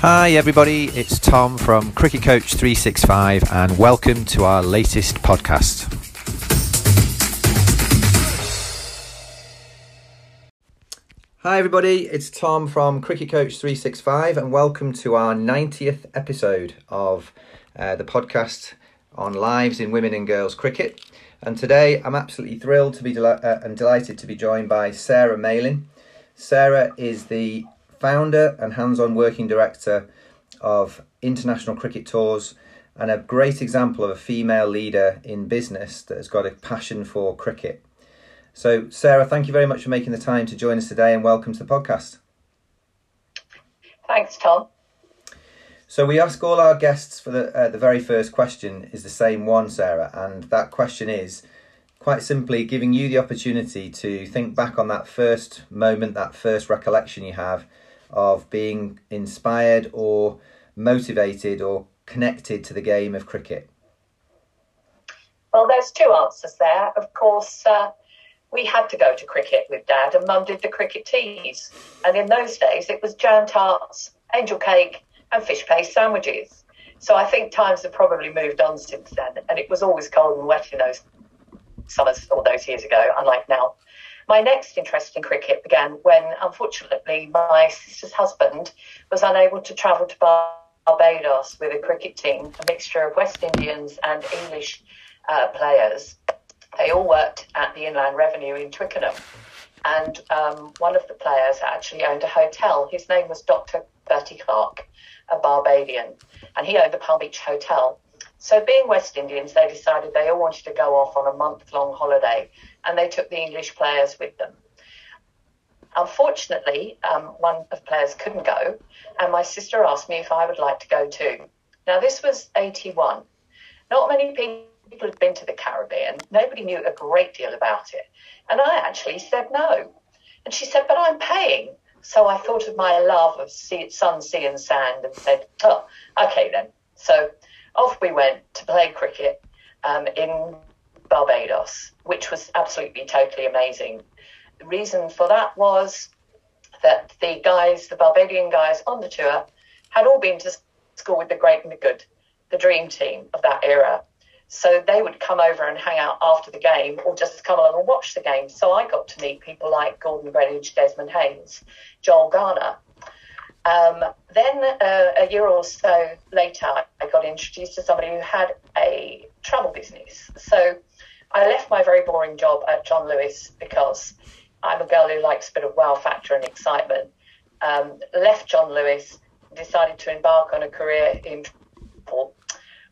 Hi, everybody. It's Tom from Cricket Coach 365, and welcome to our latest podcast. Hi, everybody. It's Tom from Cricket Coach 365, and welcome to our 90th episode of uh, the podcast on lives in women and girls cricket. And today I'm absolutely thrilled to be uh, and delighted to be joined by Sara Malin. Sara is the founder and hands on working director of international cricket tours and a great example of a female leader in business that has got a passion for cricket. So, Sara, thank you very much for making the time to join us today and welcome to the podcast. Thanks, Tom. So, we ask all our guests for the, uh, the very first question is the same one, Sara, and that question is quite simply giving you the opportunity to think back on that first moment, that first recollection you have of being inspired or motivated or connected to the game of cricket? Well, there's two answers there. Of course, uh, we had to go to cricket with Dad, and Mum did the cricket teas. And in those days, it was jam tarts, angel cake, and fish paste sandwiches. So I think times have probably moved on since then, and it was always cold and wet in those summers all those years ago, unlike now. My next interest in cricket began when, unfortunately, my sister's husband was unable to travel to Barbados with a cricket team, a mixture of West Indians and English uh, players. They all worked at the Inland Revenue in Twickenham. And um, one of the players actually owned a hotel. His name was Dr. Bertie Clark, a Barbadian, and he owned the Palm Beach Hotel. So, being West Indians, they decided they all wanted to go off on a month long holiday and they took the English players with them. Unfortunately, um, one of the players couldn't go, and my sister asked me if I would like to go too. Now, this was 81. Not many people had been to the Caribbean, nobody knew a great deal about it. And I actually said no. And she said, But I'm paying. So I thought of my love of sea, sun, sea, and sand and said, Oh, okay then. So off we went to play cricket um, in Barbados, which was absolutely totally amazing. The reason for that was that the guys, the Barbadian guys on the tour, had all been to school with the great and the good, the dream team of that era. So they would come over and hang out after the game or just come along and watch the game. So I got to meet people like Gordon Greenidge, Desmond Haynes, Joel Garner. Um, then uh, a year or so later, I got introduced to somebody who had a travel business. So I left my very boring job at John Lewis because I'm a girl who likes a bit of wow factor and excitement. Um, left John Lewis, decided to embark on a career in travel.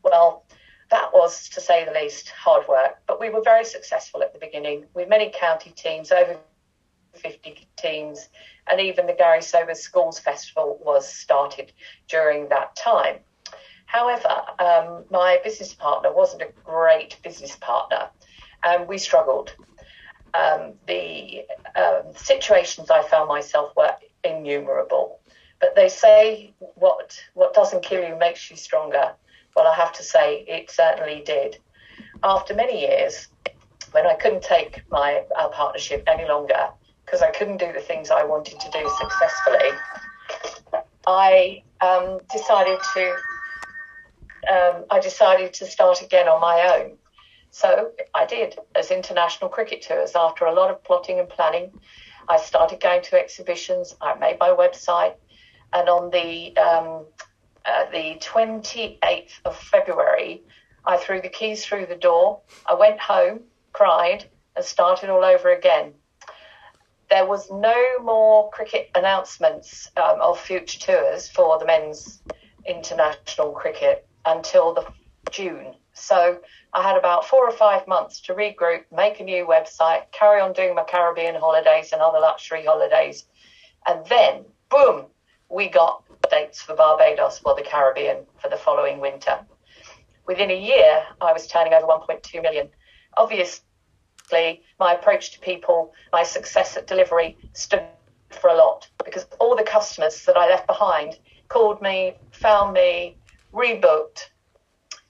Well, that was, to say the least, hard work, but we were very successful at the beginning with many county teams, over 50 teams, and even the Gary Sobers Schools Festival was started during that time. However, um, my business partner wasn't a great business partner and we struggled. Um, the um, situations I found myself were innumerable. But they say what what doesn't kill you makes you stronger. Well, I have to say it certainly did. After many years, when I couldn't take my our partnership any longer because I couldn't do the things I wanted to do successfully, I um, decided to um, I decided to start again on my own. So I did as international cricket tours. After a lot of plotting and planning, I started going to exhibitions. I made my website, and on the um, uh, the 28th of February, I threw the keys through the door. I went home, cried, and started all over again. There was no more cricket announcements um, of future tours for the men's international cricket until the June. So I had about four or five months to regroup, make a new website, carry on doing my Caribbean holidays and other luxury holidays. And then, boom, we got dates for Barbados for the Caribbean for the following winter. Within a year, I was turning over 1.2 million. Obviously, my approach to people, my success at delivery stood for a lot because all the customers that I left behind called me, found me, rebooked,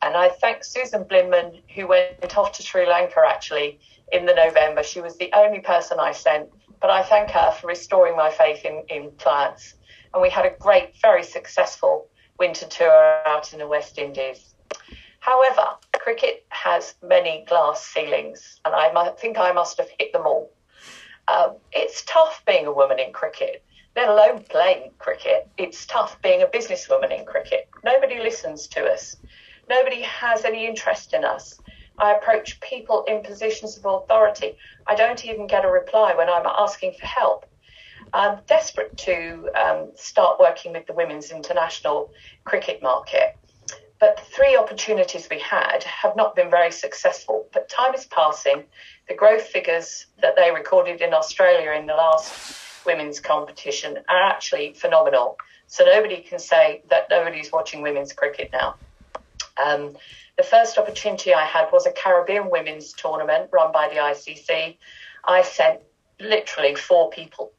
and I thank Susan Blinman, who went off to Sri Lanka actually in the November. She was the only person I sent, but I thank her for restoring my faith in, in clients. and we had a great, very successful winter tour out in the West Indies. However, cricket has many glass ceilings, and I think I must have hit them all. Um, it's tough being a woman in cricket, let alone playing cricket. It's tough being a businesswoman in cricket. Nobody listens to us. Nobody has any interest in us. I approach people in positions of authority. I don't even get a reply when I'm asking for help. I'm desperate to um, start working with the women's international cricket market. But the three opportunities we had have not been very successful. But time is passing. The growth figures that they recorded in Australia in the last women's competition are actually phenomenal. So nobody can say that nobody's watching women's cricket now. Um, the first opportunity I had was a Caribbean women's tournament run by the ICC. I sent literally four people.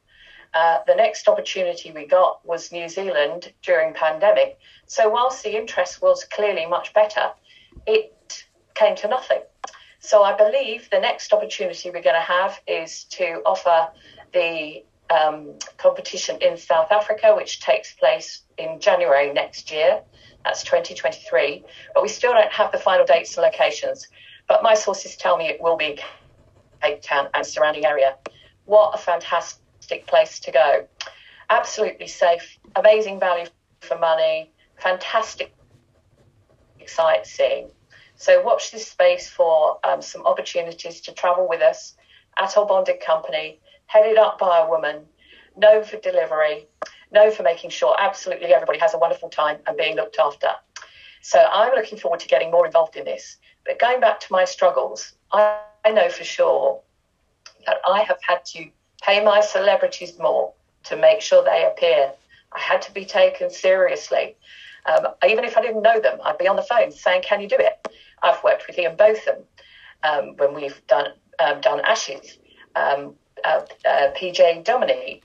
Uh, the next opportunity we got was New Zealand during pandemic. So whilst the interest was clearly much better, it came to nothing. So I believe the next opportunity we're going to have is to offer the um, competition in South Africa, which takes place in January next year. That's 2023. But we still don't have the final dates and locations. But my sources tell me it will be Cape Town and surrounding area. What a fantastic place to go. Absolutely safe, amazing value for money, fantastic sightseeing. So watch this space for um, some opportunities to travel with us. ATOL Bonded Company, headed up by a woman, known for delivery, known for making sure absolutely everybody has a wonderful time and being looked after. So I'm looking forward to getting more involved in this. But going back to my struggles, I, I know for sure that I have had to pay my celebrities more to make sure they appear. I had to be taken seriously. Um, even if I didn't know them, I'd be on the phone saying, "Can you do it?" I've worked with Ian Botham um, when we've done um, done Ashes. Um, uh, uh, PJ Duminy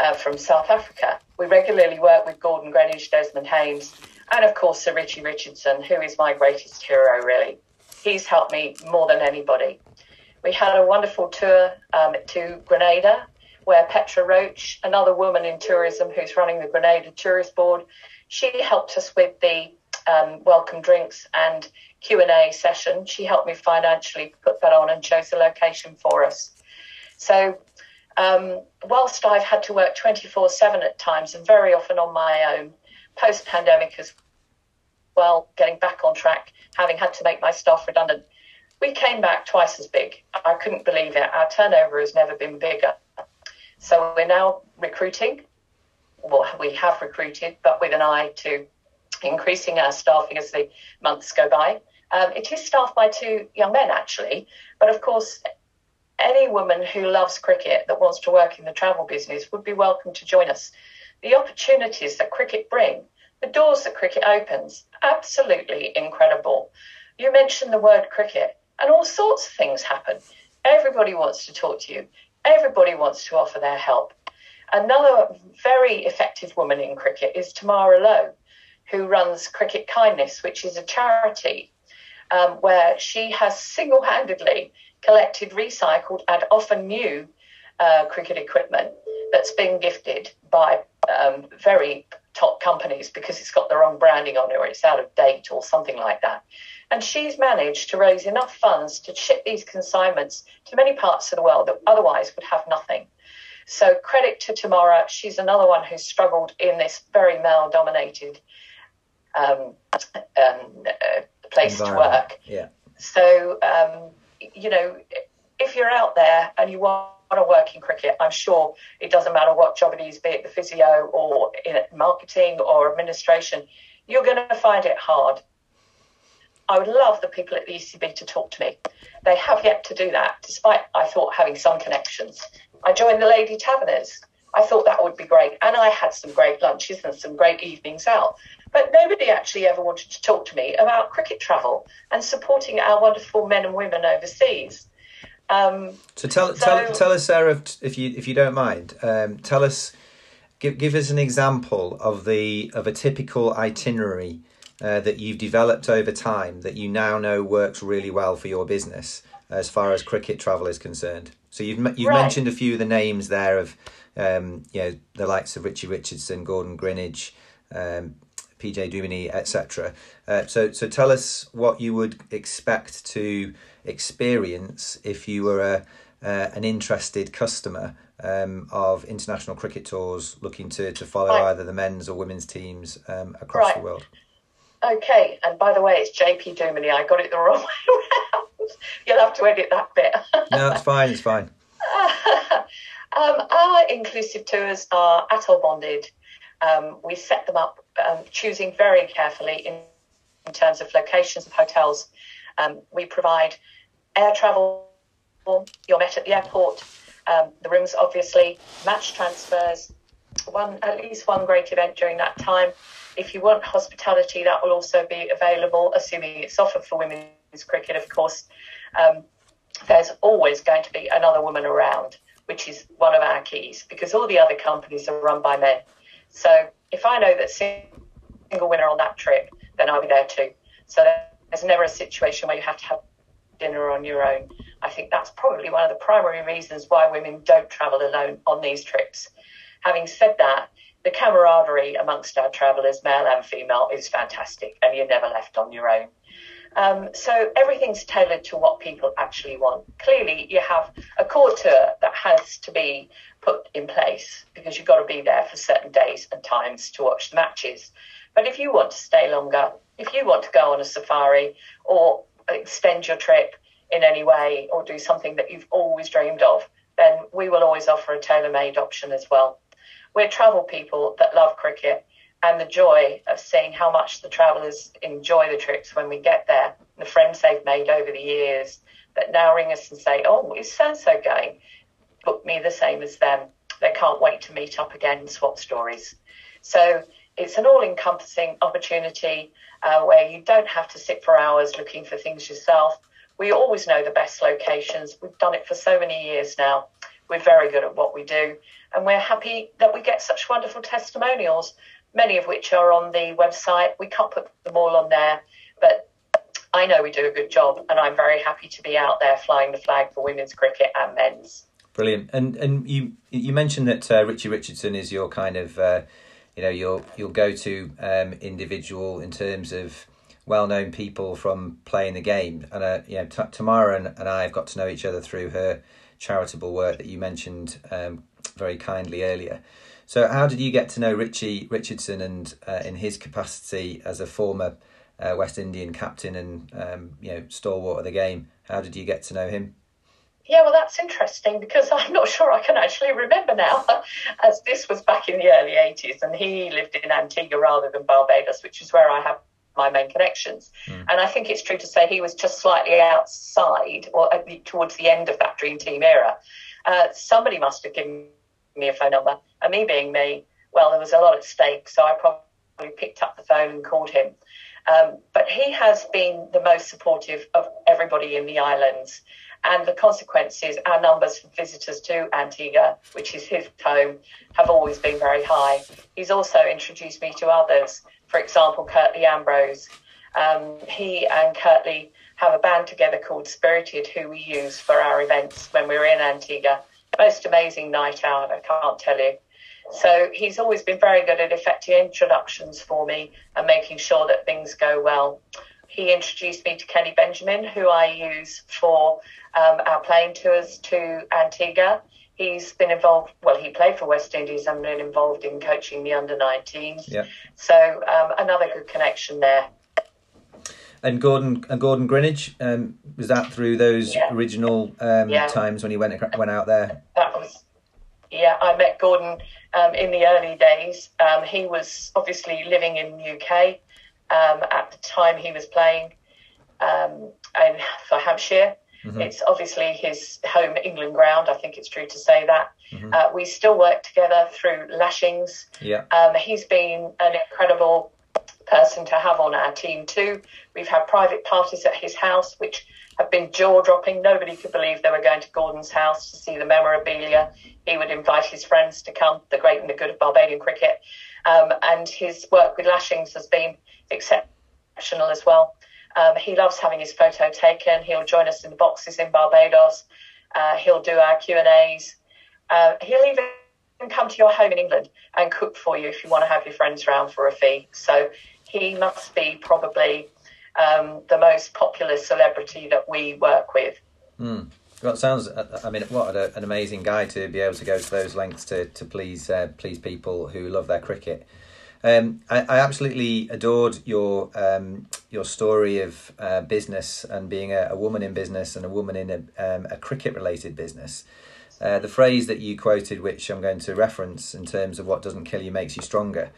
uh, from South Africa. We regularly work with Gordon Greenidge, Desmond Haynes, and of course Sir Richie Richardson, who is my greatest hero, really. He's helped me more than anybody. We had a wonderful tour um, to Grenada, where Petra Roach, another woman in tourism who's running the Grenada Tourist Board, she helped us with the um, welcome drinks and Q&A session. She helped me financially put that on and chose the location for us. So um, whilst I've had to work 24 7 at times and very often on my own, post pandemic as well, getting back on track, having had to make my staff redundant, we came back twice as big. I couldn't believe it. Our turnover has never been bigger. So we're now recruiting. Well, we have recruited, but with an eye to increasing our staffing as the months go by. Um, it is staffed by two young men, actually, but of course, any woman who loves cricket that wants to work in the travel business would be welcome to join us. The opportunities that cricket bring, the doors that cricket opens, absolutely incredible. You mentioned the word cricket, and all sorts of things happen. Everybody wants to talk to you. Everybody wants to offer their help. Another very effective woman in cricket is Tamara Lowe, who runs Cricket Kindness, which is a charity um, where she has single handedly collected, recycled, and often new uh, cricket equipment that's been gifted by um, very top companies because it's got the wrong branding on it or it's out of date or something like that. And she's managed to raise enough funds to ship these consignments to many parts of the world that otherwise would have nothing. So credit to Tamara. She's another one who's struggled in this very male dominated um, um, uh, place to work. Yeah. So um, you know, if you're out there and you want to work in cricket, I'm sure it doesn't matter what job it is, be it the physio or in marketing or administration, you're going to find it hard. I would love the people at the ECB to talk to me. They have yet to do that, despite I thought having some connections. I joined the Lady Taverners. I thought that would be great. And I had some great lunches and some great evenings out. But nobody actually ever wanted to talk to me about cricket travel and supporting our wonderful men and women overseas. Um, so tell, so tell tell us, Sara, if you if you don't mind, um, tell us, give give us an example of the of a typical itinerary uh, that you've developed over time that you now know works really well for your business, as far as cricket travel is concerned. So you've you've Right. mentioned a few of the names there of um, you know the likes of Richie Richardson, Gordon Greenidge, um, PJ Duminy, etc. Uh, so so tell us what you would expect to experience if you were a uh, an interested customer um, of international cricket tours looking to, to follow Right. either the men's or women's teams um, across the world. Okay, and by the way, it's JP Duminy. I got it the wrong way around. You'll have to edit that bit. No, it's fine. It's fine. um, our inclusive tours are ATOL bonded. Um, we set them up um, choosing very carefully in, in terms of locations of hotels. Um, we provide air travel. You're met at the airport. Um, the rooms, obviously, match transfers. One at least one great event during that time. If you want hospitality, that will also be available, assuming it's offered for women's cricket, of course. Um, there's always going to be another woman around, which is one of our keys because all the other companies are run by men. So if I know that single winner on that trip, then I'll be there too. So there's never a situation where you have to have dinner on your own. I think that's probably one of the primary reasons why women don't travel alone on these trips. Having said that, the camaraderie amongst our travellers, male and female, is fantastic, and you're never left on your own. Um, so everything's tailored to what people actually want. Clearly, you have a core tour that has to be put in place because you've got to be there for certain days and times to watch the matches. But if you want to stay longer, if you want to go on a safari or extend your trip in any way or do something that you've always dreamed of, then we will always offer a tailor made option as well. We're travel people that love cricket and the joy of seeing how much the travellers enjoy the trips when we get there, the friends they've made over the years that now ring us and say, Oh, is so and so going? Book me the same as them. They can't wait to meet up again and swap stories. So it's an all encompassing opportunity uh, where you don't have to sit for hours looking for things yourself. We always know the best locations. We've done it for so many years now. We're very good at what we do, and we're happy that we get such wonderful testimonials many of which are on the website. We can't put them all on there, but I know we do a good job, and I'm very happy to be out there flying the flag for women's cricket and men's. Brilliant. And and you you mentioned that uh, Richie Richardson is your kind of uh, you know your your go to um, individual in terms of well known people from playing the game. And uh, you know T- Tamara and, and I have got to know each other through her charitable work that you mentioned um, very kindly earlier. So, how did you get to know Richie Richardson and uh, in his capacity as a former uh, West Indian captain and um, you know stalwart of the game? How did you get to know him? Yeah, well, that's interesting because I'm not sure I can actually remember now, as this was back in the early 80s and he lived in Antigua rather than Barbados, which is where I have my main connections. Mm. And I think it's true to say he was just slightly outside or towards the end of that Dream Team era. Uh, somebody must have given me a phone number. And me being me, well, there was a lot at stake, so I probably picked up the phone and called him. Um, but he has been the most supportive of everybody in the islands. And the consequences, our numbers for visitors to Antigua, which is his home, have always been very high. He's also introduced me to others. For example, Curtly Ambrose. Um, he and Curtly have a band together called Spirited, who we use for our events when we're in Antigua most amazing night out, I can't tell you. So he's always been very good at effective introductions for me and making sure that things go well. He introduced me to Kenny Benjamin, who I use for um, our playing tours to Antigua. He's been involved, well, he played for West Indies and been involved in coaching the under 19s. Yeah. So um, another good connection there. And Gordon and Gordon Greenidge um, was that through those Yeah. original um, Yeah. times when he went went out there? that was yeah i met gordon um, in the early days um, he was obviously living in the uk um, at the time he was playing um, in, for hampshire Mhm. it's obviously his home england ground i think it's true to say that Mhm. uh, we still work together through lashings Yeah, um, he's been an incredible person to have on our team too. We've had private parties at his house, which have been jaw dropping. Nobody could believe they were going to Gordon's house to see the memorabilia. He would invite his friends to come, the great and the good of Barbadian cricket. Um, and his work with Lashings has been exceptional as well. Um, he loves having his photo taken. He'll join us in the boxes in Barbados. Uh, he'll do our Q and A's. Uh, he'll even come to your home in England and cook for you if you want to have your friends round for a fee. So he must be probably um, the most popular celebrity that we work with. Mm. Well, it sounds. Uh, I mean, what an amazing guy to be able to go to those lengths to to please uh, please people who love their cricket. Um, I, I, absolutely adored your um, your story of uh, business and being a, a, woman in business and a woman in a, um, a cricket related business. Uh, the phrase that you quoted, which I'm going to reference in terms of what doesn't kill you makes you stronger.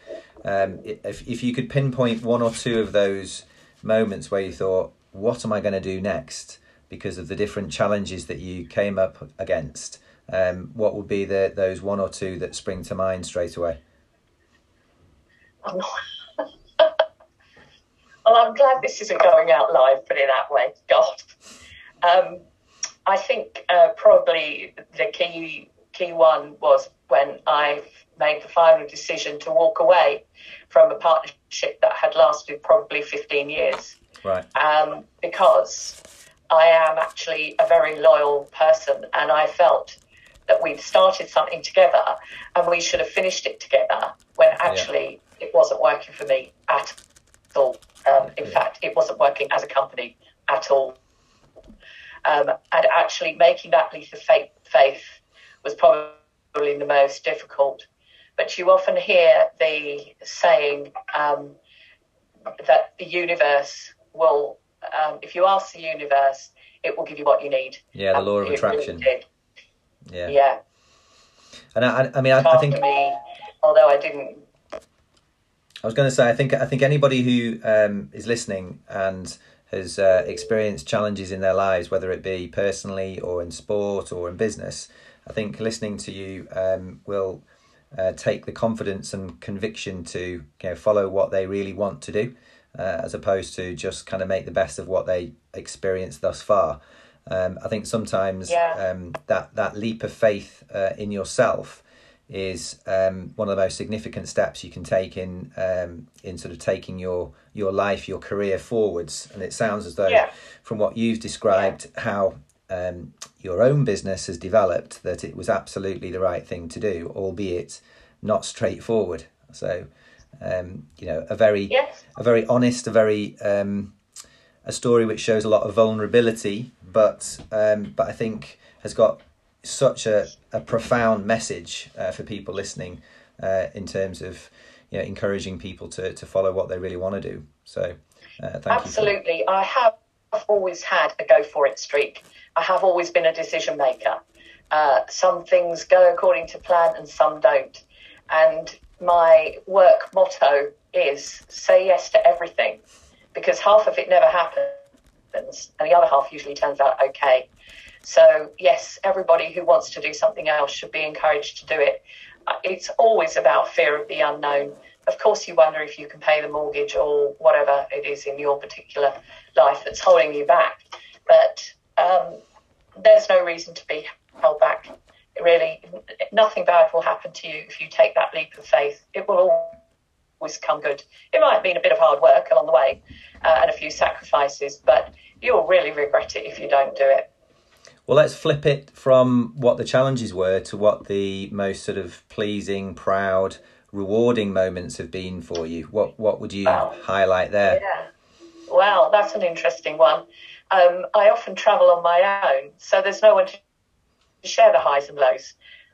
Um, if if you could pinpoint one or two of those moments where you thought, "What am I going to do next?" because of the different challenges that you came up against, um, what would be the those one or two that spring to mind straight away? well, I'm glad this isn't going out live, put it that way. God. Um, I think uh, probably the key key one was when I made the final decision to walk away from a partnership that had lasted probably 15 years. Right. Um, because I am actually a very loyal person and I felt that we'd started something together and we should have finished it together when actually it wasn't working for me at all. Um, in yeah. fact, it wasn't working as a company at all. Um, and actually making that leap of faith, faith was probably the most difficult. But you often hear the saying um, that the universe will, um, if you ask the universe, it will give you what you need. Yeah, the law of attraction. Really yeah. Yeah. And I, I mean, I, I think. Me, although I didn't I was going to say, I think I think anybody who um, is listening and has uh, experienced challenges in their lives, whether it be personally or in sport or in business, I think listening to you um, will uh, take the confidence and conviction to you know, follow what they really want to do, uh, as opposed to just kind of make the best of what they experienced thus far. Um, I think sometimes yeah. um, that that leap of faith uh, in yourself is um, one of the most significant steps you can take in um, in sort of taking your your life, your career forwards. And it sounds as though, yeah. from what you've described, yeah. how um, your own business has developed, that it was absolutely the right thing to do, albeit not straightforward. So, um, you know, a very yes. a very honest, a very um, a story which shows a lot of vulnerability, but um, but I think has got such a, a profound message uh, for people listening uh, in terms of you know, encouraging people to, to follow what they really want to do. So, uh, thank Absolutely. you. For... I have always had a go for it streak. I have always been a decision maker. Uh, some things go according to plan and some don't. And my work motto is say yes to everything because half of it never happens and the other half usually turns out okay. So, yes, everybody who wants to do something else should be encouraged to do it. Uh, it's always about fear of the unknown. Of course, you wonder if you can pay the mortgage or whatever it is in your particular life that's holding you back. But um, there's no reason to be held back. Really, nothing bad will happen to you if you take that leap of faith. It will always come good. It might mean a bit of hard work along the way uh, and a few sacrifices, but you'll really regret it if you don't do it. Well, let's flip it from what the challenges were to what the most sort of pleasing, proud, rewarding moments have been for you. What what would you wow. highlight there? Yeah. Well, that's an interesting one. Um, I often travel on my own, so there's no one to share the highs and lows.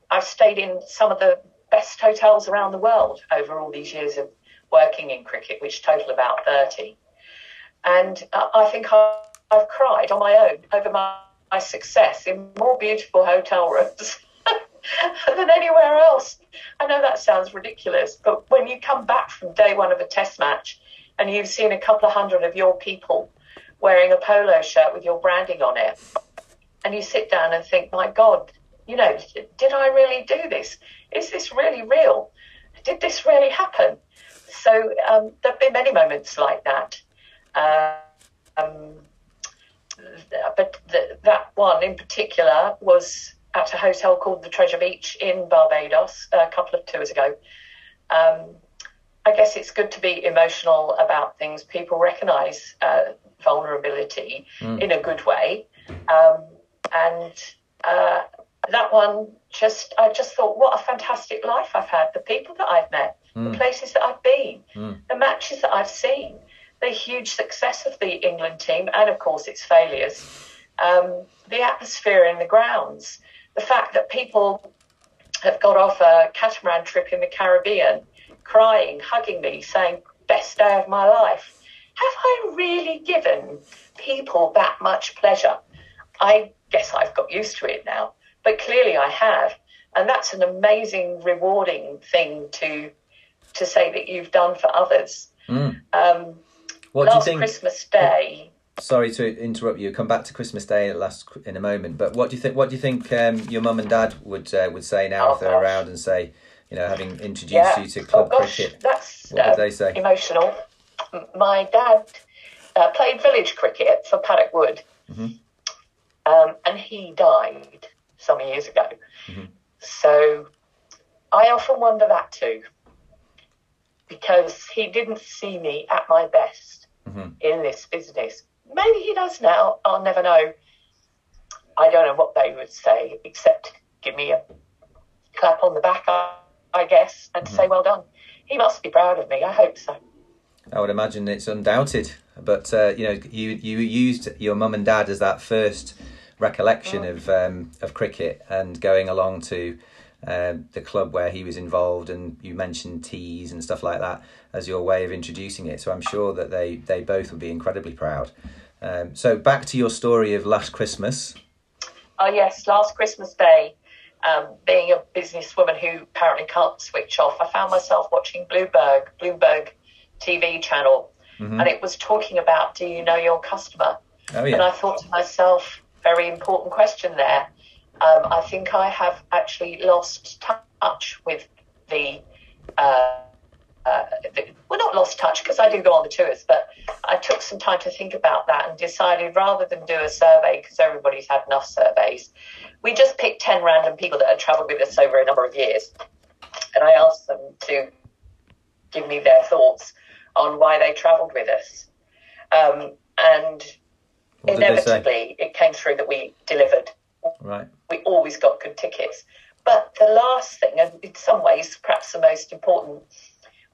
I've stayed in some of the best hotels around the world over all these years of working in cricket, which total about 30. And I think I've cried on my own over my my success in more beautiful hotel rooms than anywhere else. I know that sounds ridiculous, but when you come back from day one of a test match and you've seen a couple of hundred of your people wearing a polo shirt with your branding on it, and you sit down and think, my God, you know, did I really do this? Is this really real? Did this really happen? So um, there have been many moments like that. Um, but the, that one in particular was at a hotel called the Treasure Beach in Barbados a couple of tours ago. Um, I guess it's good to be emotional about things. People recognise uh, vulnerability in a good way. Um, and uh, that one just, I just thought, what a fantastic life I've had. The people that I've met, the places that I've been, the matches that I've seen, the huge success of the England team, and of course its failures, um, the atmosphere in the grounds, the fact that people have got off a catamaran trip in the Caribbean crying, hugging me, saying, best day of my life. Have I really given people that much pleasure? I guess I've got used to it now, but clearly I have. And that's an amazing, rewarding thing to to say that you've done for others. Um, What do you last think? Christmas Day, Sorry to interrupt you. Come back to Christmas Day last in a moment. But what do you think? What do you think um, your mum and dad would uh, would say now Oh, if they're gosh. around and say, you know, having introduced yeah. you to club oh, gosh, cricket? That's What uh, would they say? emotional. My dad uh, played village cricket for Paddock Wood, Mm-hmm. um, and he died some years ago. Mm-hmm. So I often wonder that too, because he didn't see me at my best Mm-hmm. in this business. Maybe he does now. I'll never know. I don't know what they would say, except give me a clap on the back, I, I guess, and Mm-hmm. say, well done. He must be proud of me. I hope so. I would imagine it's undoubted. But uh, you know, you you used your mum and dad as that first recollection of um, of cricket and going along to um, the club where he was involved, and you mentioned teas and stuff like that as your way of introducing it. So I'm sure that they they both would be incredibly proud. Um, so back to your story of last Christmas. Oh, yes, last Christmas Day, um, being a businesswoman who apparently can't switch off, I found myself watching Bloomberg, Bloomberg TV channel, and it was talking about do you know your customer? Oh yeah. And I thought to myself, very important question there. Um, I think I have actually lost touch with the, uh, uh, the well, not lost touch because I do go on the tours, but I took some time to think about that and decided rather than do a survey because everybody's had enough surveys, we just picked 10 random people that had travelled with us over a number of years. And I asked them to give me their thoughts on why they travelled with us. Um, and what did they say? inevitably it came through that we delivered. Right. We always got good tickets. But the last thing, and in some ways perhaps the most important,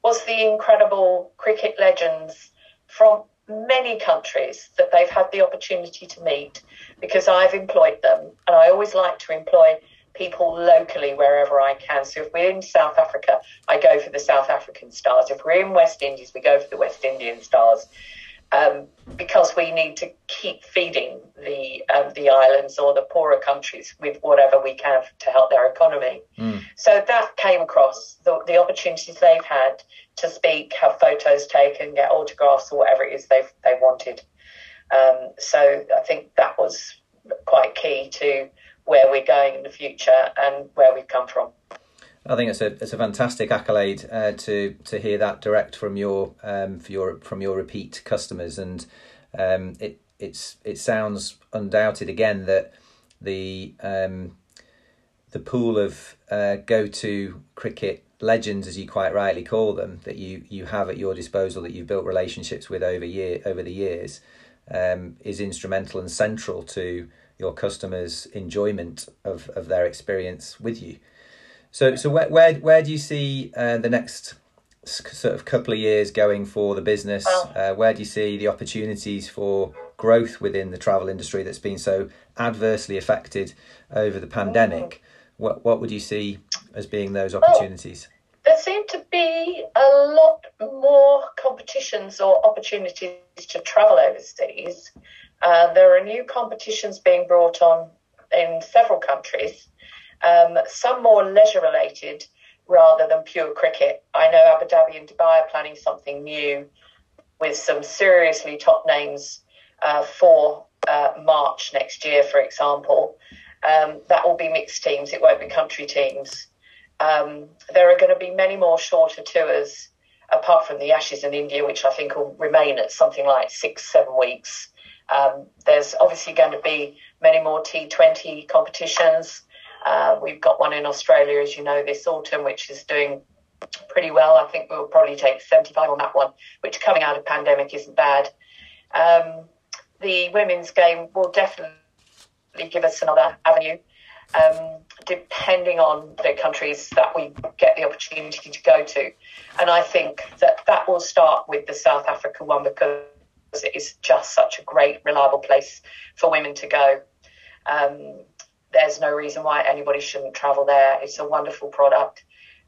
was the incredible cricket legends from many countries that they've had the opportunity to meet because I've employed them and I always like to employ people locally wherever I can. So if we're in South Africa, I go for the South African stars. If we're in West Indies, we go for the West Indian stars. Um, because we need to keep feeding the um, the islands or the poorer countries with whatever we can to help their economy. So that came across the, the opportunities they've had to speak, have photos taken, get autographs or whatever it is they've they wanted. Um, so I think that was quite key to where we're going in the future and where we've come from. I think it's a it's a fantastic accolade uh, to to hear that direct from your um for your from your repeat customers, and um it it's it sounds undoubted again that the um the pool of uh, go to cricket legends, as you quite rightly call them, that you you have at your disposal that you've built relationships with over year over the years, um, is instrumental and central to your customers' enjoyment of, of their experience with you. So, so where where where do you see uh, the next sort of couple of years going for the business? Uh, where do you see the opportunities for growth within the travel industry that's been so adversely affected over the pandemic? What what would you see as being those opportunities? There seem to be a lot more competitions or opportunities to travel overseas. Uh, there are new competitions being brought on in several countries, um, some more leisure related rather than pure cricket. I know Abu Dhabi and Dubai are planning something new with some seriously top names uh, for uh, March next year, for example. Um, that will be mixed teams, it won't be country teams. Um, there are going to be many more shorter tours apart from the Ashes in India, which I think will remain at something like six, seven weeks. Um, there's obviously going to be many more T20 competitions. Uh, we've got one in Australia, as you know, this autumn, which is doing pretty well. I think we'll probably take 75 on that one, which coming out of pandemic isn't bad. Um, the women's game will definitely give us another avenue. Um, depending on the countries that we get the opportunity to go to. And I think that that will start with the South Africa one because it is just such a great, reliable place for women to go. Um, there's no reason why anybody shouldn't travel there. It's a wonderful product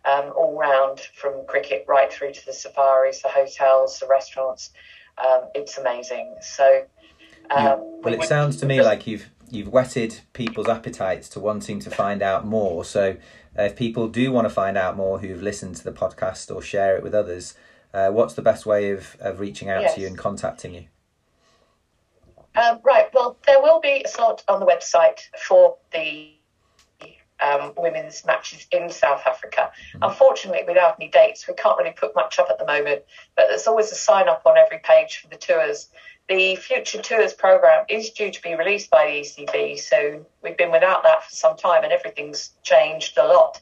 um, all round from cricket right through to the safaris, the hotels, the restaurants. Um, it's amazing. So, um, well, it sounds to me like you've you've whetted people's appetites to wanting to find out more. So, uh, if people do want to find out more who've listened to the podcast or share it with others, uh, what's the best way of, of reaching out yes. to you and contacting you? Um, right. Well, there will be a slot on the website for the um, women's matches in South Africa. Mm-hmm. Unfortunately, without any dates, we can't really put much up at the moment. But there's always a sign up on every page for the tours. The Future Tours program is due to be released by the ECB soon. We've been without that for some time, and everything's changed a lot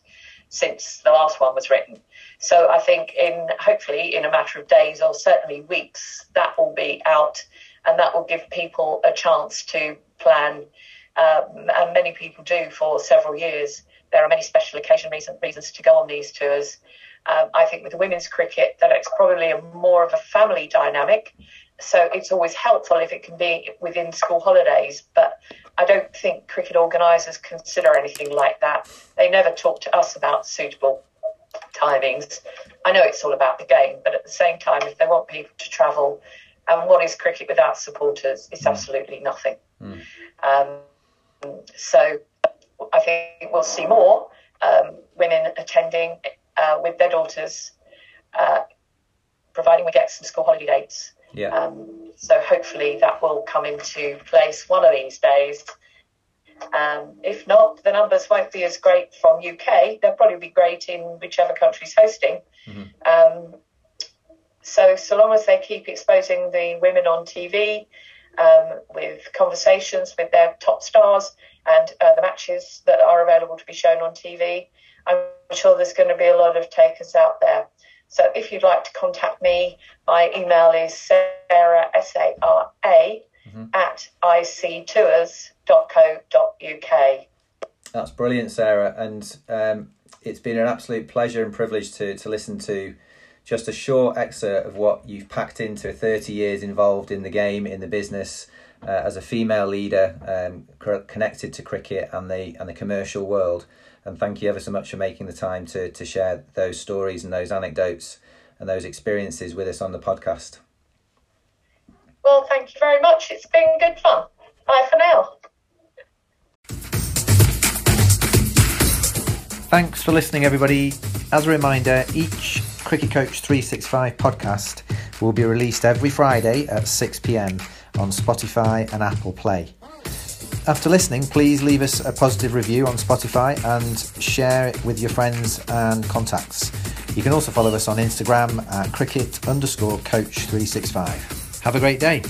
since the last one was written. So I think in hopefully in a matter of days or certainly weeks, that will be out, and that will give people a chance to plan. Um, and many people do for several years. There are many special occasion reason, reasons to go on these tours. Um, I think with women's cricket, that it's probably a more of a family dynamic so it's always helpful if it can be within school holidays. But I don't think cricket organisers consider anything like that. They never talk to us about suitable timings. I know it's all about the game, but at the same time, if they want people to travel, and what is cricket without supporters? It's mm. absolutely nothing. Mm. Um, so I think we'll see more um, women attending uh, with their daughters, uh, providing we get some school holiday dates. Yeah. Um, so hopefully that will come into place one of these days. Um, if not, the numbers won't be as great from UK. They'll probably be great in whichever country's hosting. Mm-hmm. Um, so, so long as they keep exposing the women on TV um, with conversations with their top stars and uh, the matches that are available to be shown on TV, I'm sure there's going to be a lot of takers out there. So if you'd like to contact me, my email is Sara, S A R A, mm-hmm. at ictours.co.uk. That's brilliant, Sara. And um, it's been an absolute pleasure and privilege to, to listen to just a short excerpt of what you've packed into 30 years involved in the game, in the business. Uh, as a female leader um, connected to cricket and the and the commercial world, and thank you ever so much for making the time to, to share those stories and those anecdotes and those experiences with us on the podcast. Well, thank you very much. It's been good fun. Bye for now. Thanks for listening, everybody. As a reminder, each Cricket Coach 365 podcast will be released every Friday at 6 pm on Spotify and Apple Play. After listening, please leave us a positive review on Spotify and share it with your friends and contacts. You can also follow us on Instagram at cricket underscore coach365. Have a great day.